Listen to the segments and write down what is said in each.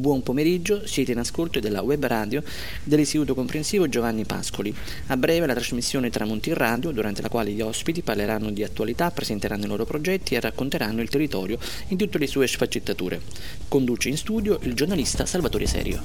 Buon pomeriggio, siete in ascolto della web radio dell'Istituto Comprensivo Giovanni Pascoli. A breve la trasmissione Tramonti in Radio, durante la quale gli ospiti parleranno di attualità, presenteranno i loro progetti e racconteranno il territorio in tutte le sue sfaccettature. Conduce in studio il giornalista Salvatore Serio.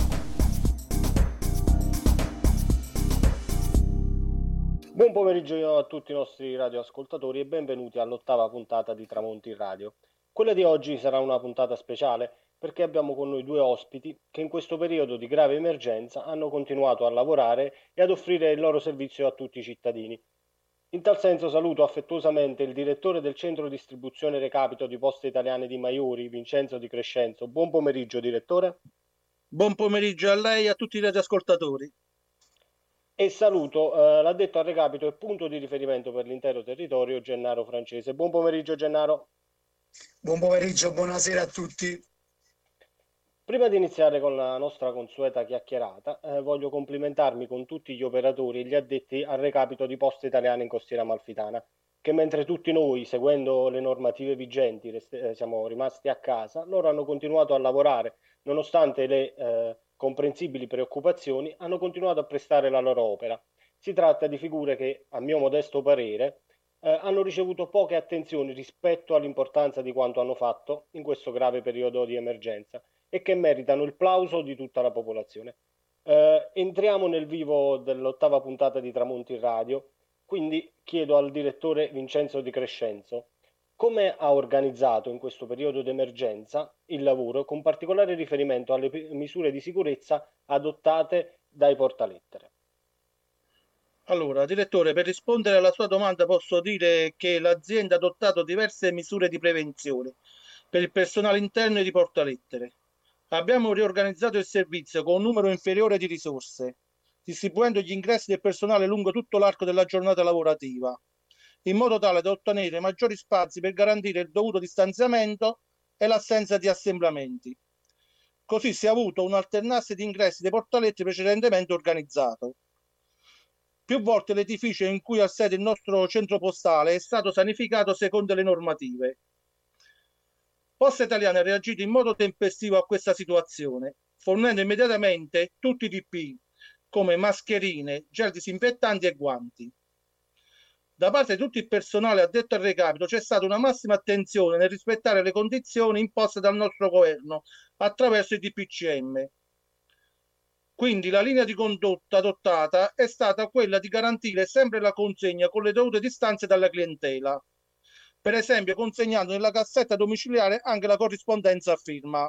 Buon pomeriggio a tutti i nostri radioascoltatori e benvenuti all'ottava puntata di Tramonti in Radio. Quella di oggi sarà una puntata speciale perché abbiamo con noi due ospiti che in questo periodo di grave emergenza hanno continuato a lavorare e ad offrire il loro servizio a tutti i cittadini. In tal senso saluto affettuosamente il direttore del centro distribuzione recapito di Poste Italiane di Maiori, Vincenzo Di Crescenzo. Buon pomeriggio, direttore. Buon pomeriggio a lei e a tutti i radioascoltatori. E saluto eh, l'addetto al recapito e punto di riferimento per l'intero territorio, Gennaro Francese. Buon pomeriggio, Gennaro. Buon pomeriggio, buonasera a tutti. Prima di iniziare con la nostra consueta chiacchierata, eh, voglio complimentarmi con tutti gli operatori e gli addetti al recapito di Poste Italiane in Costiera Amalfitana, che mentre tutti noi, seguendo le normative vigenti, rest- eh, siamo rimasti a casa, loro hanno continuato a lavorare, nonostante le eh, comprensibili preoccupazioni, hanno continuato a prestare la loro opera. Si tratta di figure che, a mio modesto parere, eh, hanno ricevuto poche attenzioni rispetto all'importanza di quanto hanno fatto in questo grave periodo di emergenza e che meritano il plauso di tutta la popolazione. Eh, entriamo nel vivo dell'ottava puntata di Tramonti Radio, quindi chiedo al direttore Vincenzo Di Crescenzo come ha organizzato in questo periodo d'emergenza il lavoro, con particolare riferimento alle misure di sicurezza adottate dai portalettere. Allora, direttore, per rispondere alla sua domanda posso dire che l'azienda ha adottato diverse misure di prevenzione per il personale interno e di portalettere. Abbiamo riorganizzato il servizio con un numero inferiore di risorse, distribuendo gli ingressi del personale lungo tutto l'arco della giornata lavorativa, in modo tale da ottenere maggiori spazi per garantire il dovuto distanziamento e l'assenza di assemblamenti. Così si è avuto un alternarsi di ingressi dei portaletti precedentemente organizzato. Più volte l'edificio in cui ha sede il nostro centro postale è stato sanificato secondo le normative Poste Italiane ha reagito in modo tempestivo a questa situazione, fornendo immediatamente tutti i DP come mascherine, gel disinfettanti e guanti. Da parte di tutto il personale addetto al recapito c'è stata una massima attenzione nel rispettare le condizioni imposte dal nostro governo attraverso il DPCM. Quindi la linea di condotta adottata è stata quella di garantire sempre la consegna con le dovute distanze dalla clientela per esempio consegnando nella cassetta domiciliare anche la corrispondenza a firma.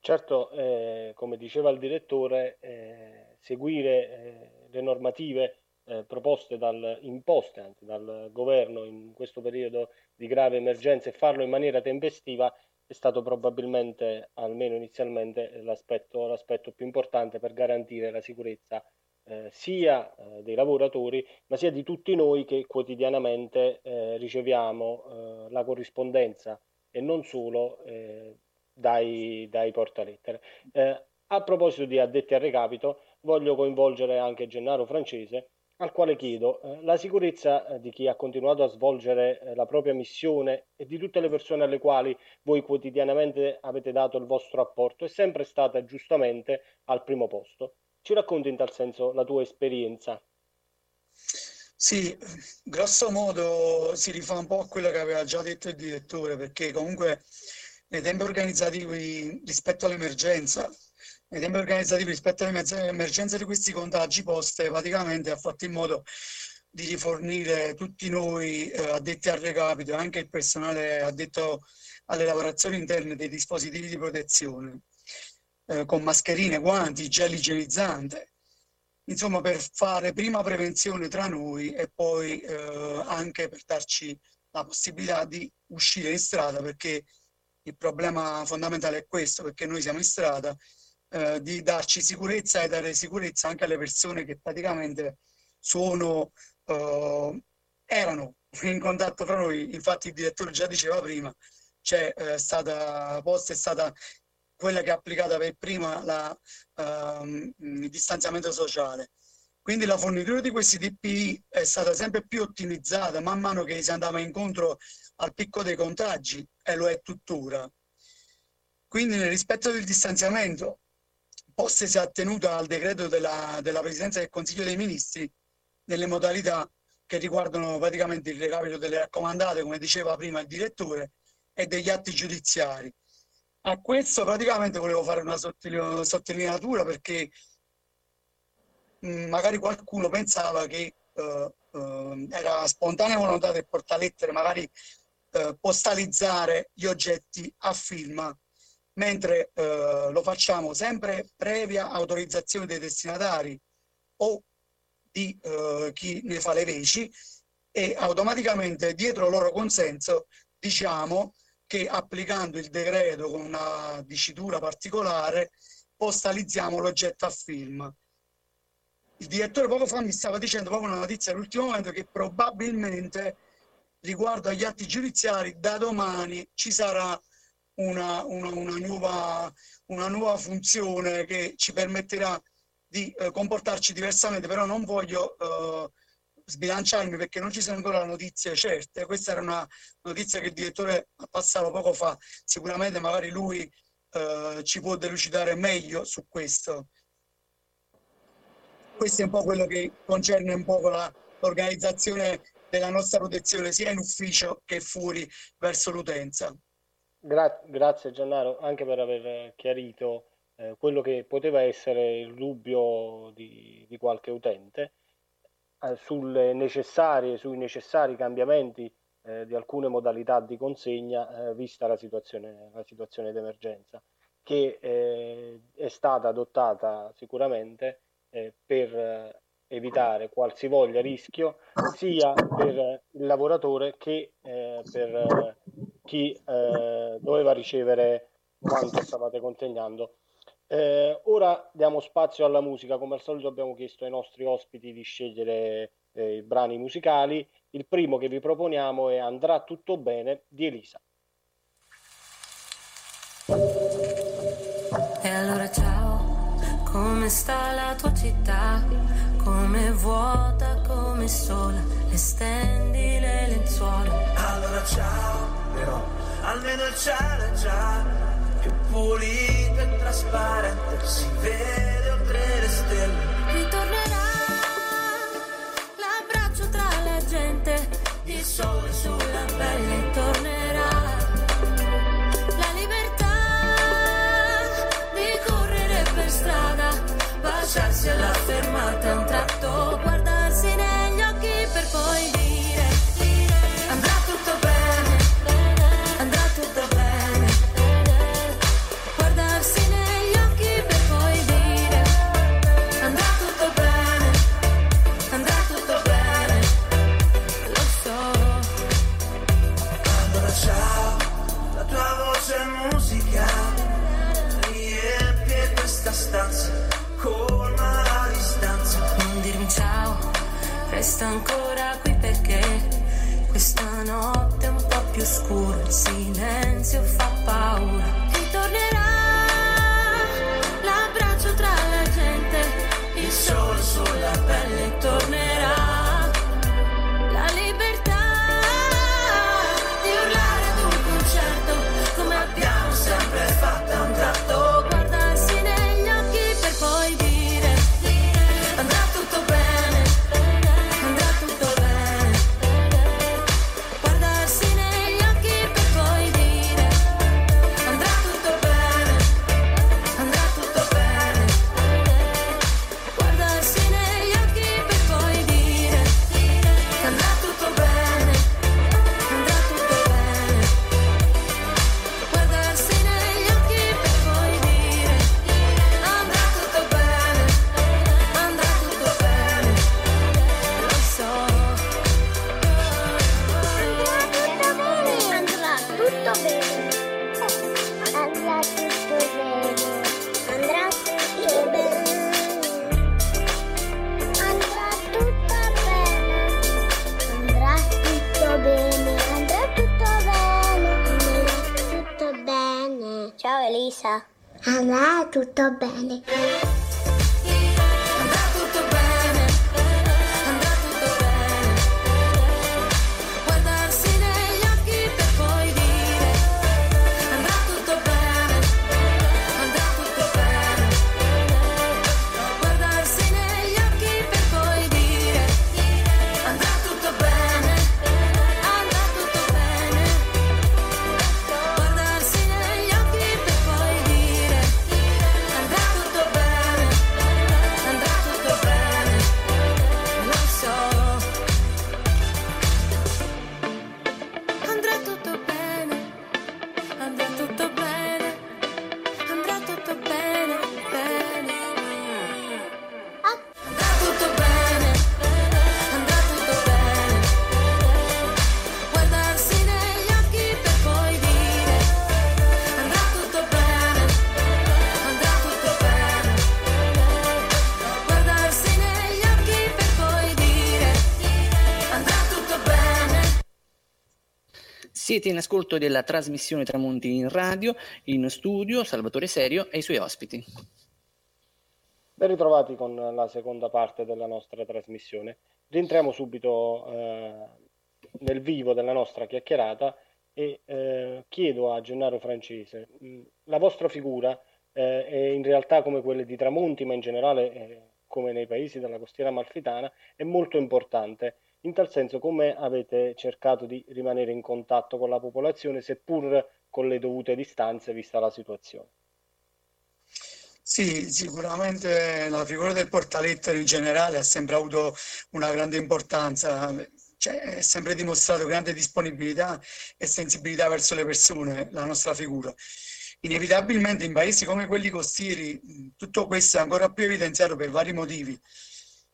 Certo, eh, come diceva il direttore, eh, seguire eh, le normative eh, proposte dal, imposte anzi, dal governo in questo periodo di grave emergenza e farlo in maniera tempestiva è stato probabilmente, almeno inizialmente, l'aspetto, l'aspetto più importante per garantire la sicurezza eh, sia eh, dei lavoratori, ma sia di tutti noi che quotidianamente eh, riceviamo eh, la corrispondenza e non solo eh, dai, dai portalettere. a proposito di addetti al recapito, voglio coinvolgere anche Gennaro Francese, al quale chiedo la sicurezza di chi ha continuato a svolgere la propria missione e di tutte le persone alle quali voi quotidianamente avete dato il vostro apporto è sempre stata giustamente al primo posto. Ci racconti in tal senso la tua esperienza? Sì, grosso modo si rifà un po' a quello che aveva già detto il direttore, perché comunque nei tempi organizzativi rispetto all'emergenza, nei tempi organizzativi rispetto all'emergenza di questi contagi poste, praticamente ha fatto in modo di rifornire tutti noi eh, addetti al recapito e anche il personale addetto alle lavorazioni interne dei dispositivi di protezione eh, con mascherine, guanti, gel igienizzante, insomma per fare prima prevenzione tra noi e poi eh, anche per darci la possibilità di uscire in strada perché il problema fondamentale è questo, perché noi siamo in strada, eh, di darci sicurezza e dare sicurezza anche alle persone che praticamente sono, eh, erano in contatto tra noi. Infatti il direttore già diceva prima, c'è eh, stata posta, è stata quella che è applicata per prima la, uh, il distanziamento sociale. Quindi la fornitura di questi DPI è stata sempre più ottimizzata man mano che si andava incontro al picco dei contagi e lo è tuttora. Quindi nel rispetto del distanziamento, poste sia attenuta al decreto della, della Presidenza del Consiglio dei Ministri nelle modalità che riguardano praticamente il recapito delle raccomandate, come diceva prima il direttore, e degli atti giudiziari. A questo praticamente volevo fare una sottolineatura perché mh, magari qualcuno pensava che uh, uh, era spontanea volontà del portalettere magari uh, postalizzare gli oggetti a firma mentre eh, lo facciamo sempre previa autorizzazione dei destinatari o di eh, chi ne fa le veci e automaticamente dietro loro consenso diciamo che applicando il decreto con una dicitura particolare postalizziamo l'oggetto a film. Il direttore poco fa mi stava dicendo proprio una notizia all'ultimo momento che probabilmente riguardo agli atti giudiziari da domani ci sarà una, una, una, nuova, una nuova funzione che ci permetterà di eh, comportarci diversamente, però non voglio eh, sbilanciarmi perché non ci sono ancora notizie certe. Questa era una notizia che il direttore passava poco fa, sicuramente magari lui eh, ci può delucidare meglio su questo. Questo è un po' quello che concerne un po' la, l'organizzazione della nostra protezione sia in ufficio che fuori verso l'utenza. Gra- grazie Giannaro anche per aver chiarito eh, quello che poteva essere il dubbio di, di qualche utente sui necessari cambiamenti eh, di alcune modalità di consegna eh, vista la situazione, la situazione d'emergenza che eh, è stata adottata sicuramente eh, per evitare qualsivoglia rischio sia per il lavoratore che per chi eh, doveva ricevere quanto stavate consegnando. Eh, ora diamo spazio alla musica, come al solito abbiamo chiesto ai nostri ospiti di scegliere eh, i brani musicali. Il primo che vi proponiamo è Andrà tutto bene di Elisa. E allora ciao, come sta la tua città? Come vuota, come sola, estendi le lenzuola. Allora ciao però almeno il cielo è già più pulito trasparente, si vede oltre le stelle. Ritornerà l'abbraccio tra la gente, il sole sulla pelle tornerà. La libertà di correre per strada, baciarsi alla fermata, un tratto, guardarsi tutto bene. Siete in ascolto della trasmissione Tramonti in radio, in studio Salvatore Serio e i suoi ospiti. Ben ritrovati con la seconda parte della nostra trasmissione. Rientriamo subito eh, nel vivo della nostra chiacchierata e eh, chiedo a Gennaro Francese, mh, la vostra figura eh, è in realtà come quelle di Tramonti, ma in generale eh, come nei paesi della costiera malfitana, è molto importante. In tal senso, come avete cercato di rimanere in contatto con la popolazione, seppur con le dovute distanze, vista la situazione? Sì, sicuramente la figura del portalettere in generale ha sempre avuto una grande importanza, cioè è sempre dimostrato grande disponibilità e sensibilità verso le persone, la nostra figura. Inevitabilmente in paesi come quelli costieri tutto questo è ancora più evidenziato per vari motivi.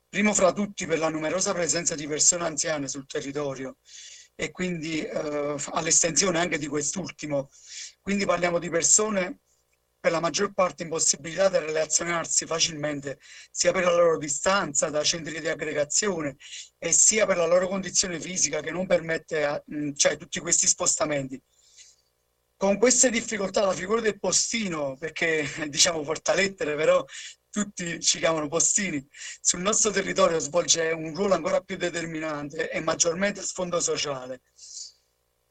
Primo fra tutti per la numerosa presenza di persone anziane sul territorio e quindi eh, all'estensione anche di quest'ultimo. Quindi parliamo di persone per la maggior parte impossibilitate a relazionarsi facilmente sia per la loro distanza da centri di aggregazione e sia per la loro condizione fisica che non permette a, cioè, tutti questi spostamenti con queste difficoltà la figura del postino, perché diciamo portalettere, però tutti ci chiamano postini, sul nostro territorio svolge un ruolo ancora più determinante e maggiormente sfondo sociale.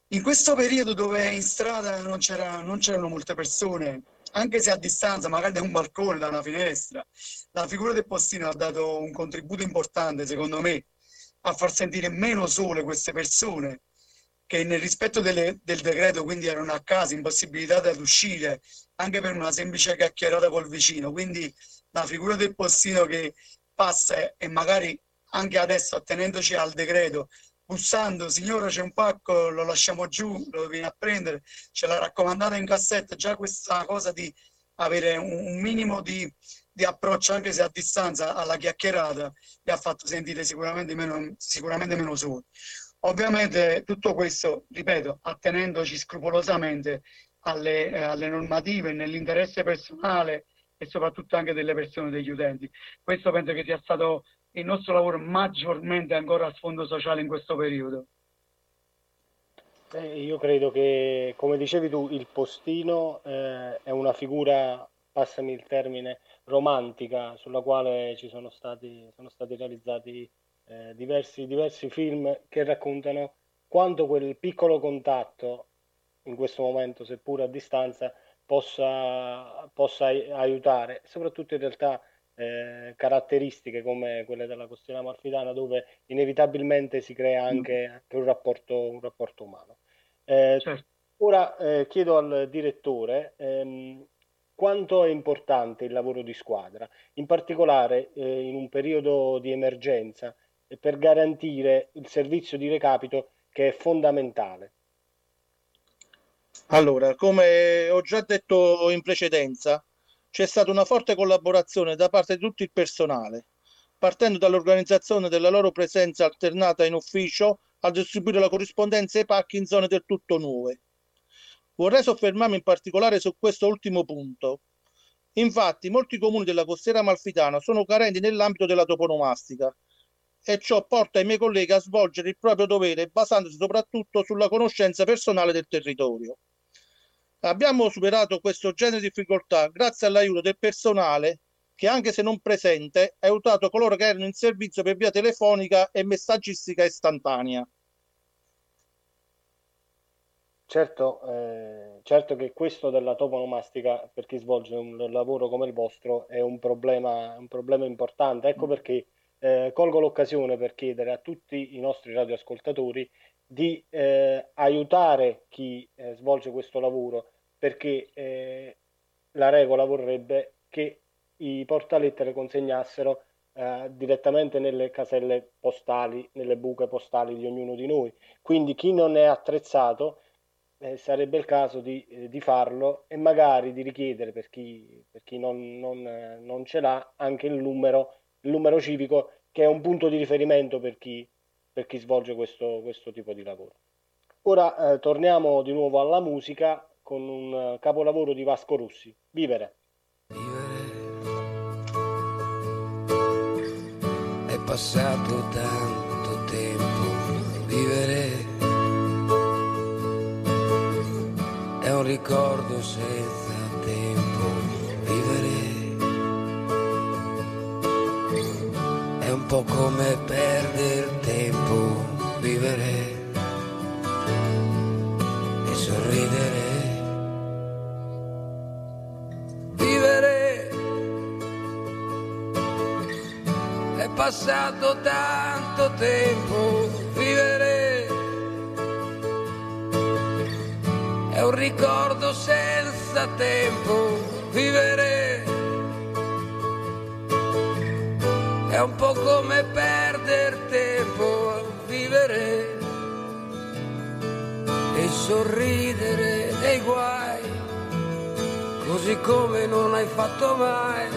In questo periodo dove in strada non, c'era, non c'erano molte persone, anche se a distanza, magari da un balcone, da una finestra, la figura del postino ha dato un contributo importante, secondo me, a far sentire meno sole queste persone che nel rispetto delle, del decreto quindi erano a casa, impossibilitate ad uscire anche per una semplice chiacchierata col vicino. Quindi la figura del postino che passa e magari anche adesso attenendoci al decreto, bussando, signora c'è un pacco, lo lasciamo giù, lo viene a prendere, ce l'ha raccomandata in cassetta, già questa cosa di avere un, minimo di, di, approccio, anche se a distanza, alla chiacchierata, vi ha fatto sentire sicuramente meno, sicuramente meno soli. Ovviamente tutto questo, ripeto, attenendoci scrupolosamente alle, eh, alle normative, nell'interesse personale e soprattutto anche delle persone, degli utenti. Questo penso che sia stato il nostro lavoro maggiormente ancora a sfondo sociale in questo periodo. Eh, io credo che, come dicevi tu, il postino eh, è una figura, passami il termine, romantica sulla quale ci sono stati, sono stati realizzati eh, diversi, diversi film che raccontano quanto quel piccolo contatto, in questo momento seppur a distanza, possa, possa aiutare, soprattutto in realtà eh, caratteristiche come quelle della costiera amalfitana dove inevitabilmente si crea mm. anche, anche un, rapporto, un, rapporto, umano. Eh, certo. Ora eh, chiedo al direttore ehm, quanto è importante il lavoro di squadra, in particolare eh, in un periodo di emergenza per garantire il servizio di recapito che è fondamentale. Allora, come ho già detto in precedenza, c'è stata una forte collaborazione da parte di tutto il personale, partendo dall'organizzazione della loro presenza alternata in ufficio a distribuire la corrispondenza ai pacchi in zone del tutto nuove. Vorrei soffermarmi in particolare su questo ultimo punto. Infatti, molti comuni della costiera amalfitana sono carenti nell'ambito della toponomastica e ciò porta i miei colleghi a svolgere il proprio dovere basandosi soprattutto sulla conoscenza personale del territorio. Abbiamo superato questo genere di difficoltà grazie all'aiuto del personale che anche se non presente ha aiutato coloro che erano in servizio per via telefonica e messaggistica istantanea. Certo, eh, certo che questo della toponomastica per chi svolge un lavoro come il vostro è un problema, un problema importante. Ecco perché eh, colgo l'occasione per chiedere a tutti i nostri radioascoltatori di eh, aiutare chi eh, svolge questo lavoro perché eh, la regola vorrebbe che i portalettere consegnassero eh, direttamente nelle caselle postali, nelle buche postali di ognuno di noi. Quindi chi non è attrezzato eh, sarebbe il caso di, eh, di, farlo e magari di richiedere per chi, per chi non, non, non, ce l'ha anche il numero il numero civico che è un punto di riferimento per chi, per chi svolge questo, questo, tipo di lavoro. Ora eh, torniamo di nuovo alla musica con un uh, capolavoro di Vasco Rossi, Vivere. Vivere è passato tanto tempo, vivere ricordo senza tempo. Vivere è un po' come tempo. Vivere e sorridere. Vivere è passato tanto tempo. Vivere è un ricordo senza tempo. Vivere è un po' come perdere tempo a vivere e sorridere dei guai, così come non hai fatto mai.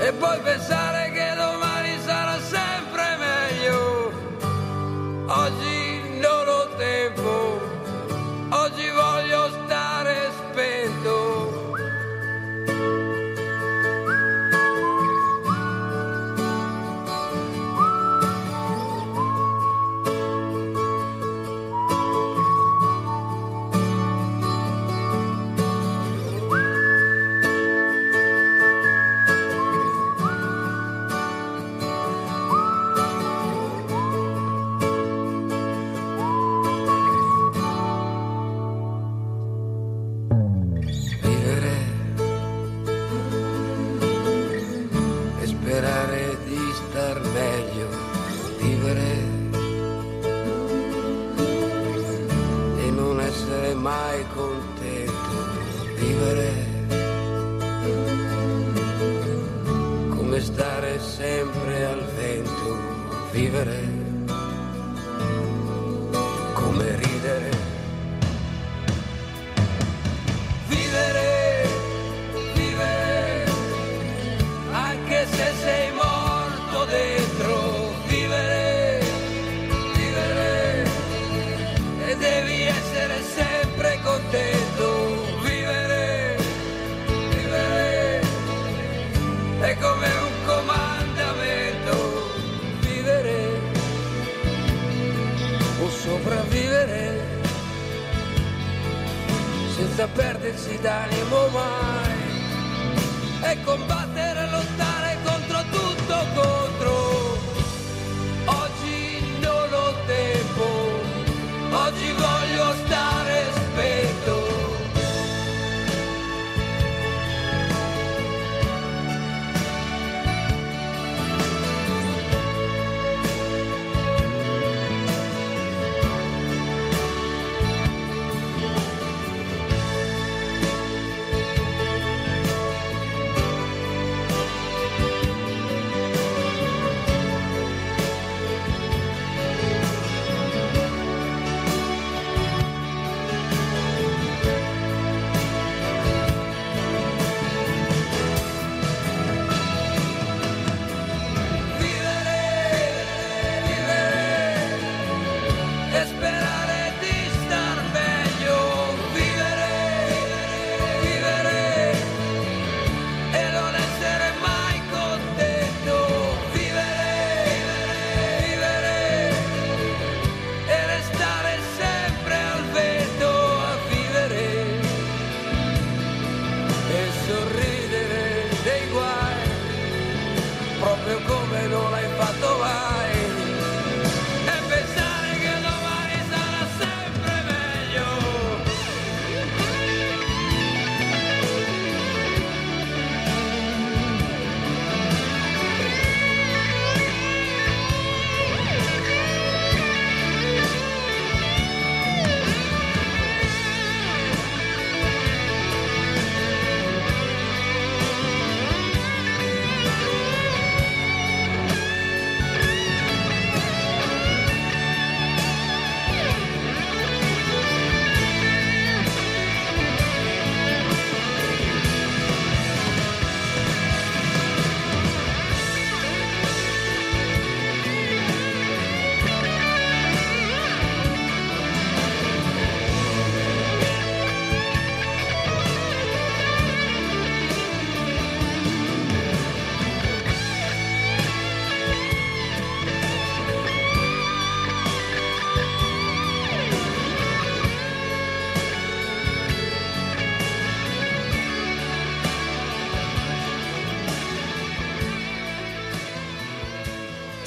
E poi pensare che domani sarà sempre meglio. Oggi senza perdersi d'animo mai. E combattere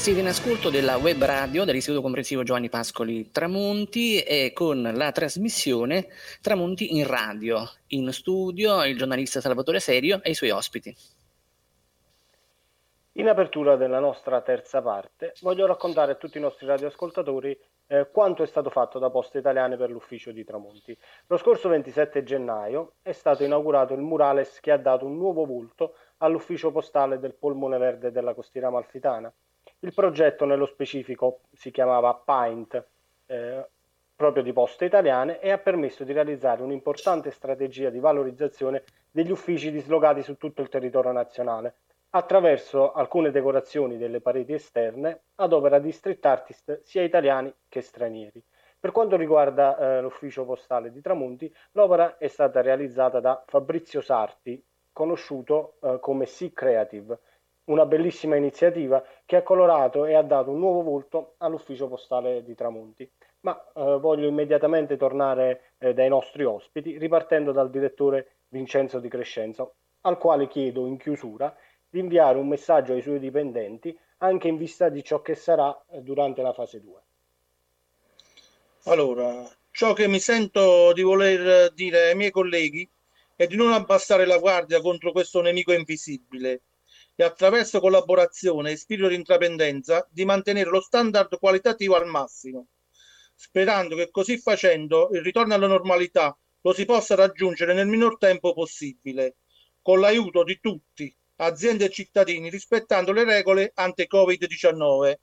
Siete in ascolto della web radio dell'Istituto Comprensivo Giovanni Pascoli Tramonti e con la trasmissione Tramonti in radio. In studio il giornalista Salvatore Serio e i suoi ospiti. In apertura della nostra terza parte voglio raccontare a tutti i nostri radioascoltatori eh, quanto è stato fatto da Poste Italiane per l'ufficio di Tramonti. Lo scorso 27 gennaio è stato inaugurato il murales che ha dato un nuovo volto all'ufficio postale del Polmone Verde della Costiera Malfitana. Il progetto nello specifico si chiamava Paint, eh, proprio di Poste Italiane, e ha permesso di realizzare un'importante strategia di valorizzazione degli uffici dislocati su tutto il territorio nazionale attraverso alcune decorazioni delle pareti esterne ad opera di street artist sia italiani che stranieri. Per quanto riguarda eh, l'ufficio postale di Tramonti, l'opera è stata realizzata da Fabrizio Sarti, conosciuto eh, come Sea Creative, una bellissima iniziativa che ha colorato e ha dato un nuovo volto all'ufficio postale di Tramonti. Ma eh, voglio immediatamente tornare eh, dai nostri ospiti, ripartendo dal direttore Vincenzo Di Crescenzo, al quale chiedo in chiusura di inviare un messaggio ai suoi dipendenti anche in vista di ciò che sarà eh, durante la fase 2. Allora, ciò che mi sento di voler dire ai miei colleghi è di non abbassare la guardia contro questo nemico invisibile attraverso collaborazione e spirito di intraprendenza di mantenere lo standard qualitativo al massimo, sperando che così facendo il ritorno alla normalità lo si possa raggiungere nel minor tempo possibile, con l'aiuto di tutti, aziende e cittadini rispettando le regole anti-Covid-19.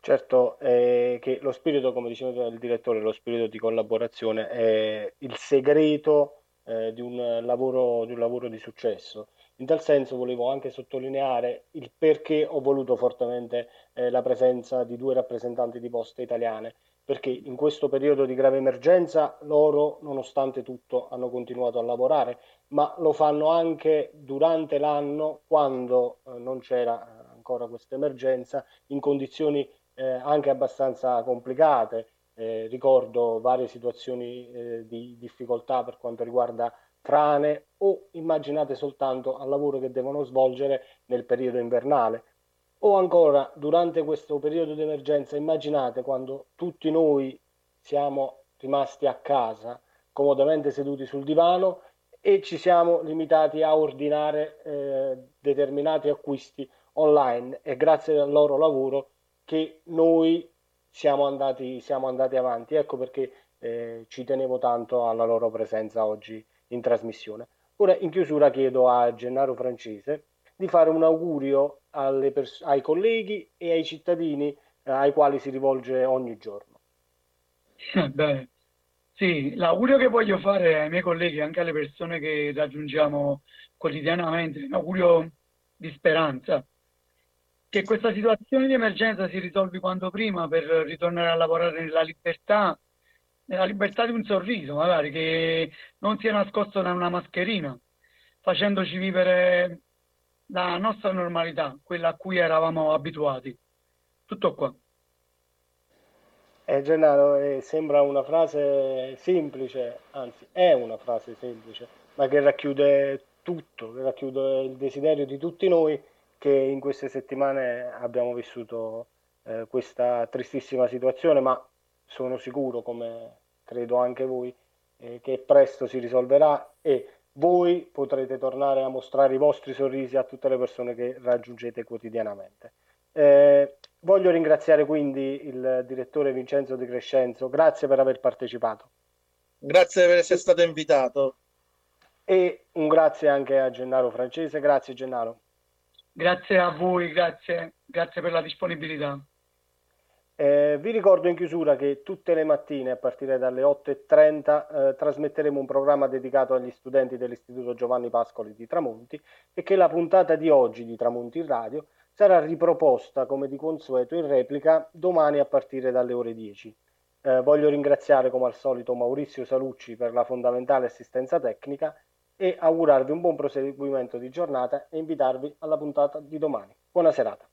Certo, eh, che lo spirito, come diceva il direttore, lo spirito di collaborazione è il segreto eh, di, un lavoro, di un lavoro di successo. In tal senso volevo anche sottolineare il perché ho voluto fortemente eh, la presenza di due rappresentanti di poste italiane, perché in questo periodo di grave emergenza loro, nonostante tutto, hanno continuato a lavorare, ma lo fanno anche durante l'anno quando eh, non c'era ancora questa emergenza, in condizioni eh, anche abbastanza complicate. Eh, ricordo varie situazioni eh, di difficoltà per quanto riguarda frane o immaginate soltanto al lavoro che devono svolgere nel periodo invernale. O ancora, durante questo periodo di emergenza, immaginate quando tutti noi siamo rimasti a casa, comodamente seduti sul divano e ci siamo limitati a ordinare eh, determinati acquisti online. E grazie al loro lavoro che noi siamo andati, siamo andati avanti. Ecco perché eh, ci tenevo tanto alla loro presenza oggi in trasmissione. Ora in chiusura chiedo a Gennaro Francese di fare un augurio pers- ai colleghi e ai cittadini eh, ai quali si rivolge ogni giorno. Beh, sì, l'augurio che voglio fare ai miei colleghi anche alle persone che raggiungiamo quotidianamente, un augurio di speranza, che questa situazione di emergenza si risolvi quanto prima per ritornare a lavorare nella libertà, nella libertà di un sorriso, magari che non sia nascosto da una mascherina, facendoci vivere la nostra normalità, quella a cui eravamo abituati. Tutto qua. Eh, Gennaro, eh, sembra una frase semplice, anzi è una frase semplice, ma che racchiude tutto, che racchiude il desiderio di tutti noi che in queste settimane abbiamo vissuto eh, questa tristissima situazione, ma sono sicuro, come credo anche voi, eh, che presto si risolverà e voi potrete tornare a mostrare i vostri sorrisi a tutte le persone che raggiungete quotidianamente. Eh, voglio ringraziare quindi il direttore Vincenzo Di Crescenzo, grazie per aver partecipato. Grazie per essere stato invitato. E un grazie anche a Gennaro Francese, grazie Gennaro. Grazie a voi, grazie, grazie per la disponibilità. Eh, vi ricordo in chiusura che tutte le mattine a partire dalle 8.30 eh, trasmetteremo un programma dedicato agli studenti dell'Istituto Giovanni Pascoli di Tramonti e che la puntata di oggi di Tramonti in Radio sarà riproposta come di consueto in replica domani a partire dalle ore 10. Eh, voglio ringraziare come al solito Maurizio Salucci per la fondamentale assistenza tecnica e augurarvi un buon proseguimento di giornata e invitarvi alla puntata di domani. Buona serata.